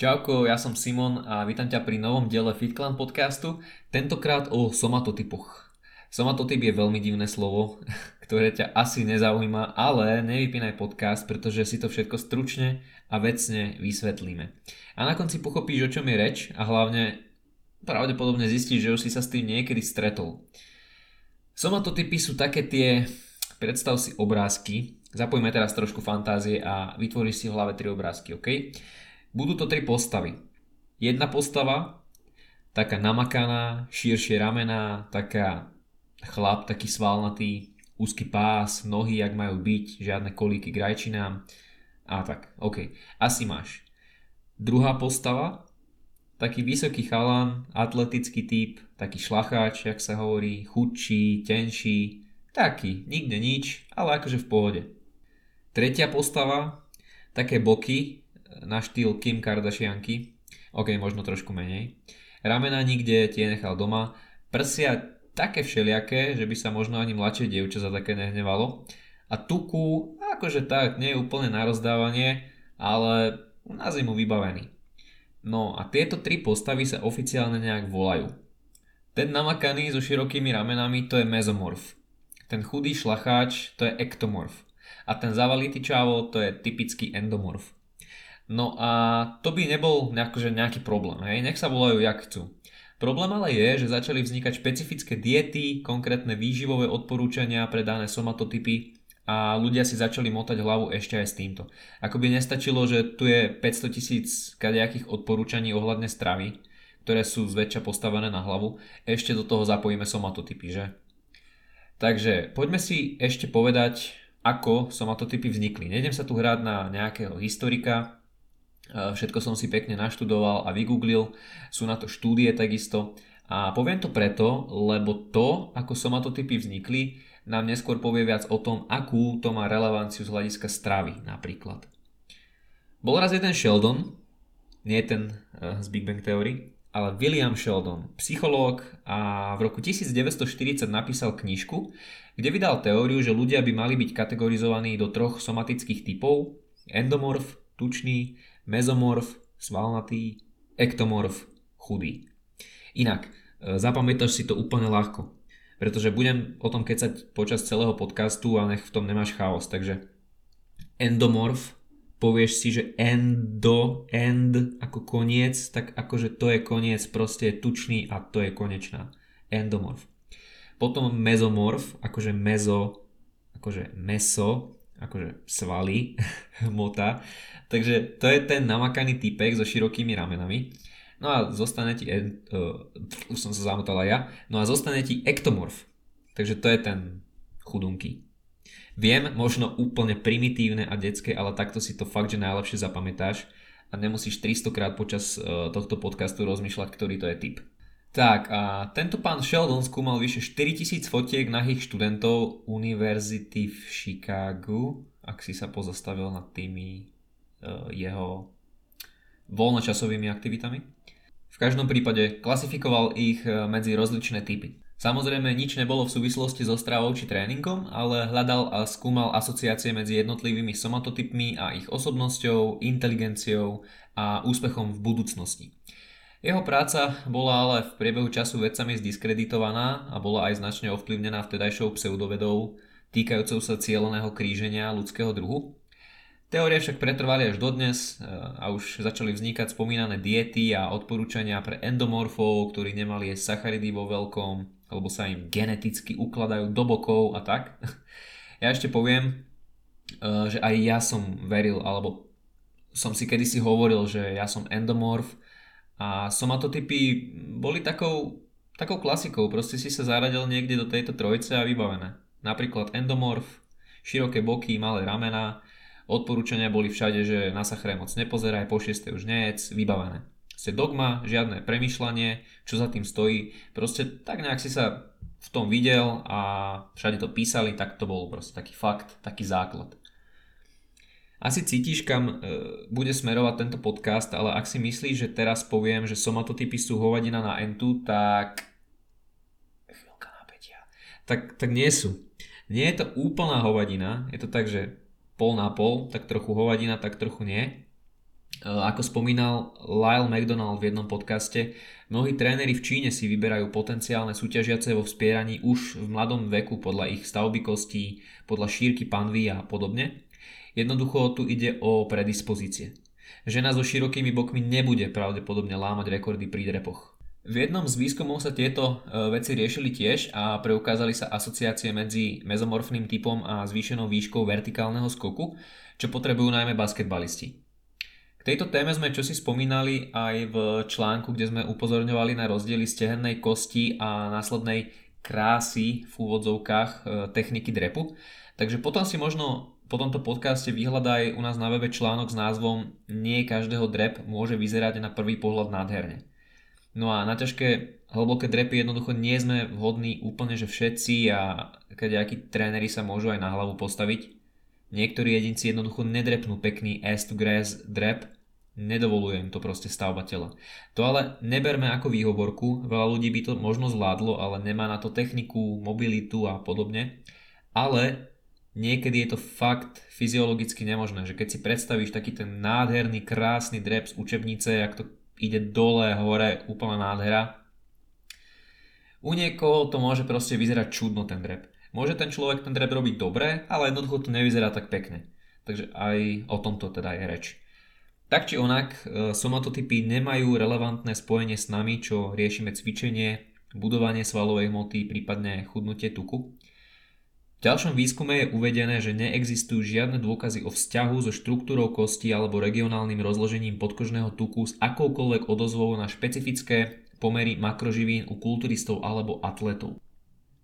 Čauko, ja som Simon a vítam ťa pri novom diele FitClan podcastu, tentokrát o somatotypoch. Somatotyp je veľmi divné slovo, ktoré ťa asi nezaujíma, ale nevypínaj podcast, pretože si to všetko stručne a vecne vysvetlíme. A na konci pochopíš, o čom je reč a hlavne pravdepodobne zistíš, že už si sa s tým niekedy stretol. Somatotypy sú také tie, predstav si obrázky, zapojme teraz trošku fantázie a vytvoríš si v hlave tri obrázky, OK? Budú to tri postavy. Jedna postava, taká namakaná, širšie ramená, taká chlap, taký svalnatý, úzky pás, nohy, jak majú byť, žiadne kolíky k rajčinám a tak, OK. Asi máš. Druhá postava, taký vysoký chalan, atletický typ, taký šlacháč, jak sa hovorí, chudší, tenší, taký, nikde nič, ale akože v pohode. Tretia postava, také boky, na štýl Kim Kardashianky, ok, možno trošku menej. Ramena nikde tie nechal doma, prsia také všelijaké, že by sa možno ani mladšie dievča za také nehnevalo. A tuku, akože tak, nie je úplne na rozdávanie, ale na zimu vybavený. No a tieto tri postavy sa oficiálne nejak volajú. Ten namakaný so širokými ramenami to je mezomorf. Ten chudý šlacháč to je ektomorf. A ten zavalitý čávo to je typický endomorf. No a to by nebol akože nejaký problém, hej? nech sa volajú jak chcú. Problém ale je, že začali vznikať špecifické diety, konkrétne výživové odporúčania pre dané somatotypy a ľudia si začali motať hlavu ešte aj s týmto. Ako by nestačilo, že tu je 500 tisíc kadejakých odporúčaní ohľadne stravy, ktoré sú zväčša postavené na hlavu, ešte do toho zapojíme somatotypy, že? Takže poďme si ešte povedať, ako somatotypy vznikli. Nejdem sa tu hrať na nejakého historika, všetko som si pekne naštudoval a vygooglil, sú na to štúdie takisto. A poviem to preto, lebo to, ako somatotypy vznikli, nám neskôr povie viac o tom, akú to má relevanciu z hľadiska stravy napríklad. Bol raz jeden Sheldon, nie ten uh, z Big Bang Theory, ale William Sheldon, psychológ a v roku 1940 napísal knižku, kde vydal teóriu, že ľudia by mali byť kategorizovaní do troch somatických typov, endomorf, tučný mezomorf, svalnatý, ektomorf, chudý. Inak, e, zapamätáš si to úplne ľahko, pretože budem o tom kecať počas celého podcastu a nech v tom nemáš chaos, takže endomorf, povieš si, že endo, end ako koniec, tak akože to je koniec, proste je tučný a to je konečná. Endomorf. Potom mezomorf, akože mezo, akože meso, akože svaly, hmota. Takže to je ten namakaný typek so širokými ramenami. No a zostane ti, uh, už som sa zamotal aj ja, no a zostane ti ektomorf. Takže to je ten chudunky. Viem, možno úplne primitívne a detské, ale takto si to fakt, že najlepšie zapamätáš a nemusíš 300 krát počas uh, tohto podcastu rozmýšľať, ktorý to je typ. Tak a tento pán Sheldon skúmal vyše 4000 fotiek nahých študentov univerzity v Chicagu, ak si sa pozastavil nad tými uh, jeho voľnočasovými aktivitami. V každom prípade klasifikoval ich e, medzi rozličné typy. Samozrejme nič nebolo v súvislosti so stravou či tréningom, ale hľadal a skúmal asociácie medzi jednotlivými somatotypmi a ich osobnosťou, inteligenciou a úspechom v budúcnosti. Jeho práca bola ale v priebehu času vedcami zdiskreditovaná a bola aj značne ovplyvnená vtedajšou pseudovedou týkajúcou sa cieľeného kríženia ľudského druhu. Teórie však pretrvali až dodnes e, a už začali vznikať spomínané diety a odporúčania pre endomorfov, ktorí nemali jesť sacharidy vo veľkom, alebo sa im geneticky ukladajú do bokov a tak. Ja ešte poviem, e, že aj ja som veril, alebo som si kedysi hovoril, že ja som endomorf, a somatotypy boli takou, takou klasikou, proste si sa zaradil niekde do tejto trojce a vybavené. Napríklad endomorf, široké boky, malé ramena, odporúčania boli všade, že na sachre moc nepozeraj, po 6. už nejedz, vybavené. Ste dogma, žiadne premyšľanie, čo za tým stojí, proste tak nejak si sa v tom videl a všade to písali, tak to bol proste taký fakt, taký základ. Asi cítiš, kam e, bude smerovať tento podcast, ale ak si myslíš, že teraz poviem, že somatotypy sú hovadina na entu, tak... Chvíľka napätia. Tak, tak nie sú. Nie je to úplná hovadina, je to tak, že pol na pol, tak trochu hovadina, tak trochu nie. ako spomínal Lyle McDonald v jednom podcaste, mnohí tréneri v Číne si vyberajú potenciálne súťažiace vo vspieraní už v mladom veku podľa ich stavby kostí, podľa šírky panvy a podobne. Jednoducho tu ide o predispozície. Žena so širokými bokmi nebude pravdepodobne lámať rekordy pri drepoch. V jednom z výskumov sa tieto e, veci riešili tiež a preukázali sa asociácie medzi mezomorfným typom a zvýšenou výškou vertikálneho skoku, čo potrebujú najmä basketbalisti. K tejto téme sme čosi spomínali aj v článku, kde sme upozorňovali na rozdiely stehennej kosti a následnej krásy v úvodzovkách e, techniky drepu. Takže potom si možno po tomto podcaste vyhľadaj u nás na webe článok s názvom Nie každého drep môže vyzerať na prvý pohľad nádherne. No a na ťažké hlboké drepy jednoducho nie sme vhodní úplne, že všetci a keď akí tréneri sa môžu aj na hlavu postaviť. Niektorí jedinci jednoducho nedrepnú pekný ass to grass drep, nedovolujem to proste stavba tela. To ale neberme ako výhovorku, veľa ľudí by to možno zvládlo, ale nemá na to techniku, mobilitu a podobne. Ale niekedy je to fakt fyziologicky nemožné, že keď si predstavíš taký ten nádherný, krásny drep z učebnice, jak to ide dole, hore, úplná nádhera, u niekoho to môže proste vyzerať čudno ten drep. Môže ten človek ten drep robiť dobre, ale jednoducho to nevyzerá tak pekne. Takže aj o tomto teda je reč. Tak či onak, e, somatotypy nemajú relevantné spojenie s nami, čo riešime cvičenie, budovanie svalovej hmoty, prípadne chudnutie tuku. V ďalšom výskume je uvedené, že neexistujú žiadne dôkazy o vzťahu so štruktúrou kosti alebo regionálnym rozložením podkožného tuku s akoukoľvek odozvou na špecifické pomery makroživín u kulturistov alebo atletov.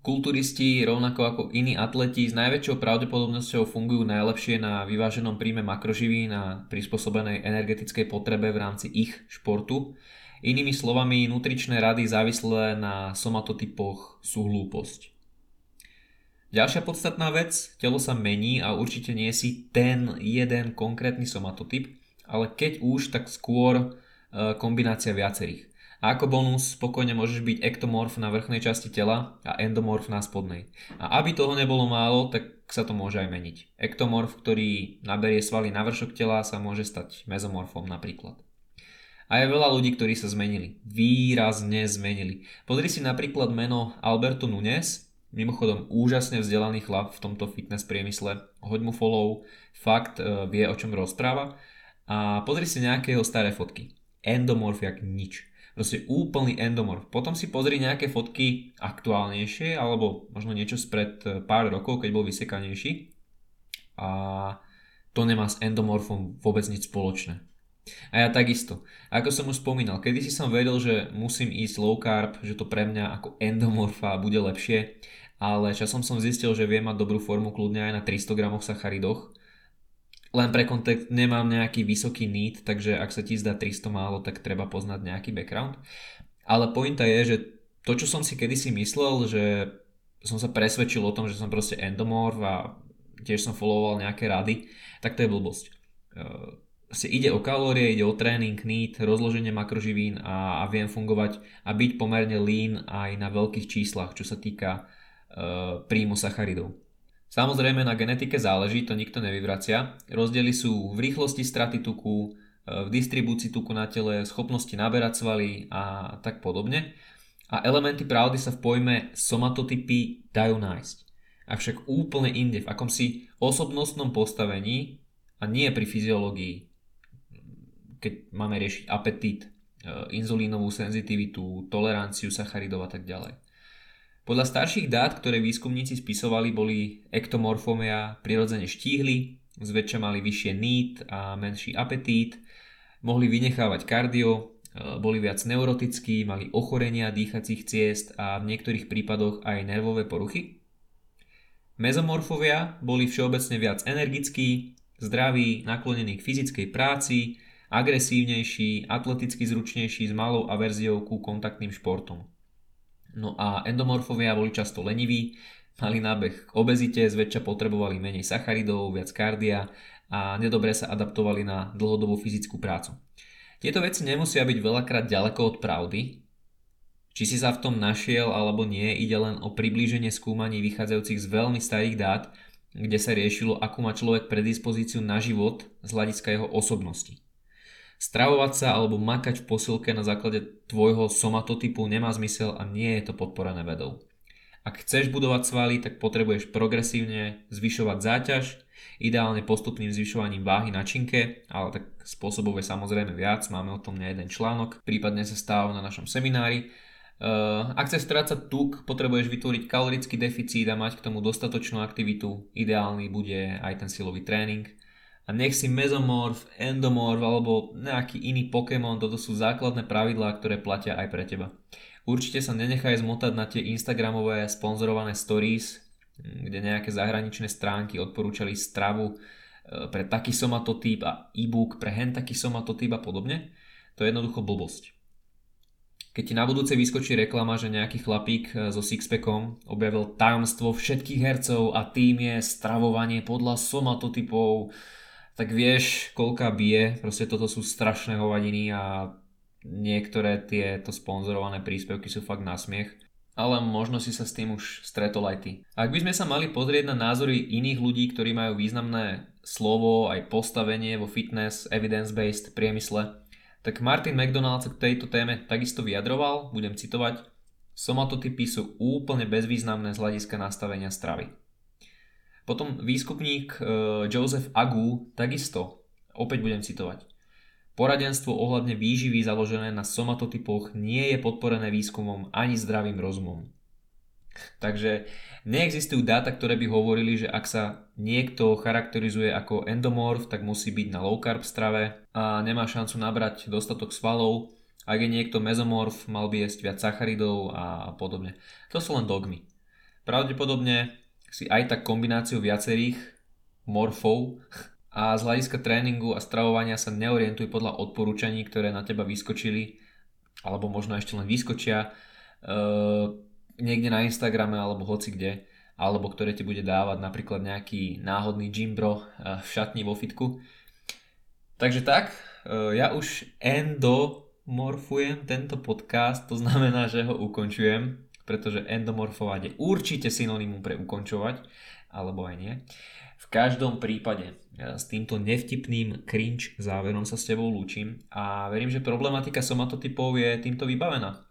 Kulturisti, rovnako ako iní atleti, s najväčšou pravdepodobnosťou fungujú najlepšie na vyváženom príjme makroživín a prispôsobenej energetickej potrebe v rámci ich športu. Inými slovami, nutričné rady závislé na somatotypoch sú hlúposť. Ďalšia podstatná vec, telo sa mení a určite nie si ten jeden konkrétny somatotyp, ale keď už, tak skôr e, kombinácia viacerých. A ako bonus spokojne môžeš byť ektomorf na vrchnej časti tela a endomorf na spodnej. A aby toho nebolo málo, tak sa to môže aj meniť. Ektomorf, ktorý naberie svaly na vršok tela, sa môže stať mezomorfom napríklad. A je veľa ľudí, ktorí sa zmenili. Výrazne zmenili. Pozri si napríklad meno Alberto Nunes, mimochodom úžasne vzdelaný chlap v tomto fitness priemysle. Hoď mu follow, fakt e, vie o čom rozpráva. A pozri si nejaké jeho staré fotky. Endomorf jak nič proste úplný endomorf. Potom si pozri nejaké fotky aktuálnejšie, alebo možno niečo spred e, pár rokov, keď bol vysekanejší. A to nemá s endomorfom vôbec nič spoločné. A ja takisto. Ako som už spomínal, kedy si som vedel, že musím ísť low carb, že to pre mňa ako endomorfa bude lepšie, ale časom som zistil, že viem mať dobrú formu kľudne aj na 300 gramoch sacharidoch len pre kontext nemám nejaký vysoký need, takže ak sa ti zdá 300 málo, tak treba poznať nejaký background. Ale pointa je, že to, čo som si kedysi myslel, že som sa presvedčil o tom, že som proste endomorf a tiež som followoval nejaké rady, tak to je blbosť. Vlastne ide o kalórie, ide o tréning, need, rozloženie makroživín a, a viem fungovať a byť pomerne lean aj na veľkých číslach, čo sa týka príjmu sacharidov. Samozrejme na genetike záleží, to nikto nevyvracia. Rozdiely sú v rýchlosti straty tuku, e, v distribúcii tuku na tele, schopnosti naberať svaly a tak podobne. A elementy pravdy sa v pojme somatotypy dajú nájsť. Avšak úplne inde, v akomsi osobnostnom postavení a nie pri fyziológii, keď máme riešiť apetít, e, inzulínovú senzitivitu, toleranciu sacharidov a tak ďalej. Podľa starších dát, ktoré výskumníci spisovali, boli ektomorfómia prirodzene štíhli, zväčša mali vyššie need a menší apetít, mohli vynechávať kardio, e, boli viac neurotickí, mali ochorenia dýchacích ciest a v niektorých prípadoch aj nervové poruchy. Mezomorfovia boli všeobecne viac energickí, zdraví, naklonení k fyzickej práci, agresívnejší, atleticky zručnejší s malou averziou ku kontaktným športom. No a endomorfovia boli často leniví, mali nábeh k obezite, zväčša potrebovali menej sacharidov, viac kardia a nedobre sa adaptovali na dlhodobú fyzickú prácu. Tieto veci nemusia byť veľakrát ďaleko od pravdy, či si sa v tom našiel alebo nie, ide len o priblíženie skúmaní vychádzajúcich z veľmi starých dát, kde sa riešilo, akú má človek predispozíciu na život z hľadiska jeho osobnosti. Stravovať sa alebo makať v posilke na základe tvojho somatotypu nemá zmysel a nie je to podporené vedou. Ak chceš budovať svaly, tak potrebuješ progresívne zvyšovať záťaž, ideálne postupným zvyšovaním váhy na činke, ale tak spôsobov je samozrejme viac, máme o tom jeden článok, prípadne sa stáva na našom seminári. Uh, ak chceš strácať tuk, potrebuješ vytvoriť kalorický deficít a mať k tomu dostatočnú aktivitu. Ideálny bude aj ten silový tréning. A nech si mezomorf, endomorf alebo nejaký iný Pokémon, toto sú základné pravidlá, ktoré platia aj pre teba. Určite sa nenechaj zmotať na tie Instagramové sponzorované stories, kde nejaké zahraničné stránky odporúčali stravu e, pre taký somatotyp a e-book pre hen taký somatotyp a podobne. To je jednoducho blbosť. Keď ti na budúce vyskočí reklama, že nejaký chlapík e, so sixpackom objavil tajomstvo všetkých hercov a tým je stravovanie podľa somatotypov, tak vieš, koľka bije, proste toto sú strašné hovadiny a niektoré tieto sponzorované príspevky sú fakt na smiech, ale možno si sa s tým už stretol aj ty. Ak by sme sa mali pozrieť na názory iných ľudí, ktorí majú významné slovo aj postavenie vo fitness, evidence-based priemysle, tak Martin McDonald sa k tejto téme takisto vyjadroval, budem citovať, somatotypy sú úplne bezvýznamné z hľadiska nastavenia stravy. Potom výskupník eh, Joseph Agu takisto, opäť budem citovať, Poradenstvo ohľadne výživy založené na somatotypoch nie je podporené výskumom ani zdravým rozumom. Takže neexistujú dáta, ktoré by hovorili, že ak sa niekto charakterizuje ako endomorf, tak musí byť na low carb strave a nemá šancu nabrať dostatok svalov. Ak je niekto mezomorf, mal by jesť viac sacharidov a podobne. To sú len dogmy. Pravdepodobne si aj tak kombináciu viacerých morfov a z hľadiska tréningu a stravovania sa neorientuj podľa odporúčaní, ktoré na teba vyskočili alebo možno ešte len vyskočia uh, niekde na Instagrame alebo hoci kde alebo ktoré ti bude dávať napríklad nejaký náhodný gymbro uh, v šatni vo fitku. Takže tak, uh, ja už endomorfujem tento podcast, to znamená, že ho ukončujem, pretože endomorfovať je určite synonymum pre ukončovať, alebo aj nie. V každom prípade s týmto nevtipným cringe záverom sa s tebou lúčim a verím, že problematika somatotypov je týmto vybavená.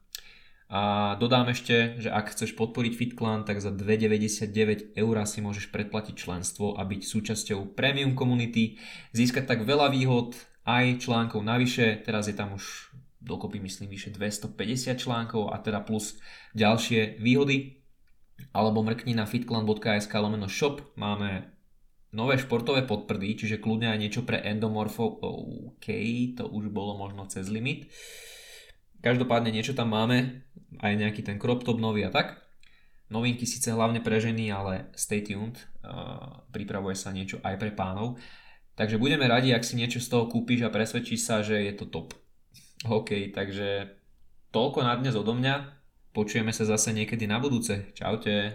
A dodám ešte, že ak chceš podporiť FitClan, tak za 2,99 eur si môžeš predplatiť členstvo a byť súčasťou premium komunity, získať tak veľa výhod, aj článkov navyše, teraz je tam už dokopy myslím vyše 250 článkov a teda plus ďalšie výhody alebo mrkni na fitclan.sk lomeno shop, máme nové športové podprdy, čiže kľudne aj niečo pre endomorfov. OK, to už bolo možno cez limit. Každopádne niečo tam máme, aj nejaký ten crop top nový a tak. Novinky síce hlavne pre ženy, ale stay tuned, uh, pripravuje sa niečo aj pre pánov. Takže budeme radi, ak si niečo z toho kúpiš a presvedčíš sa, že je to top. OK, takže toľko na dnes odo mňa. Počujeme sa zase niekedy na budúce. Čaute.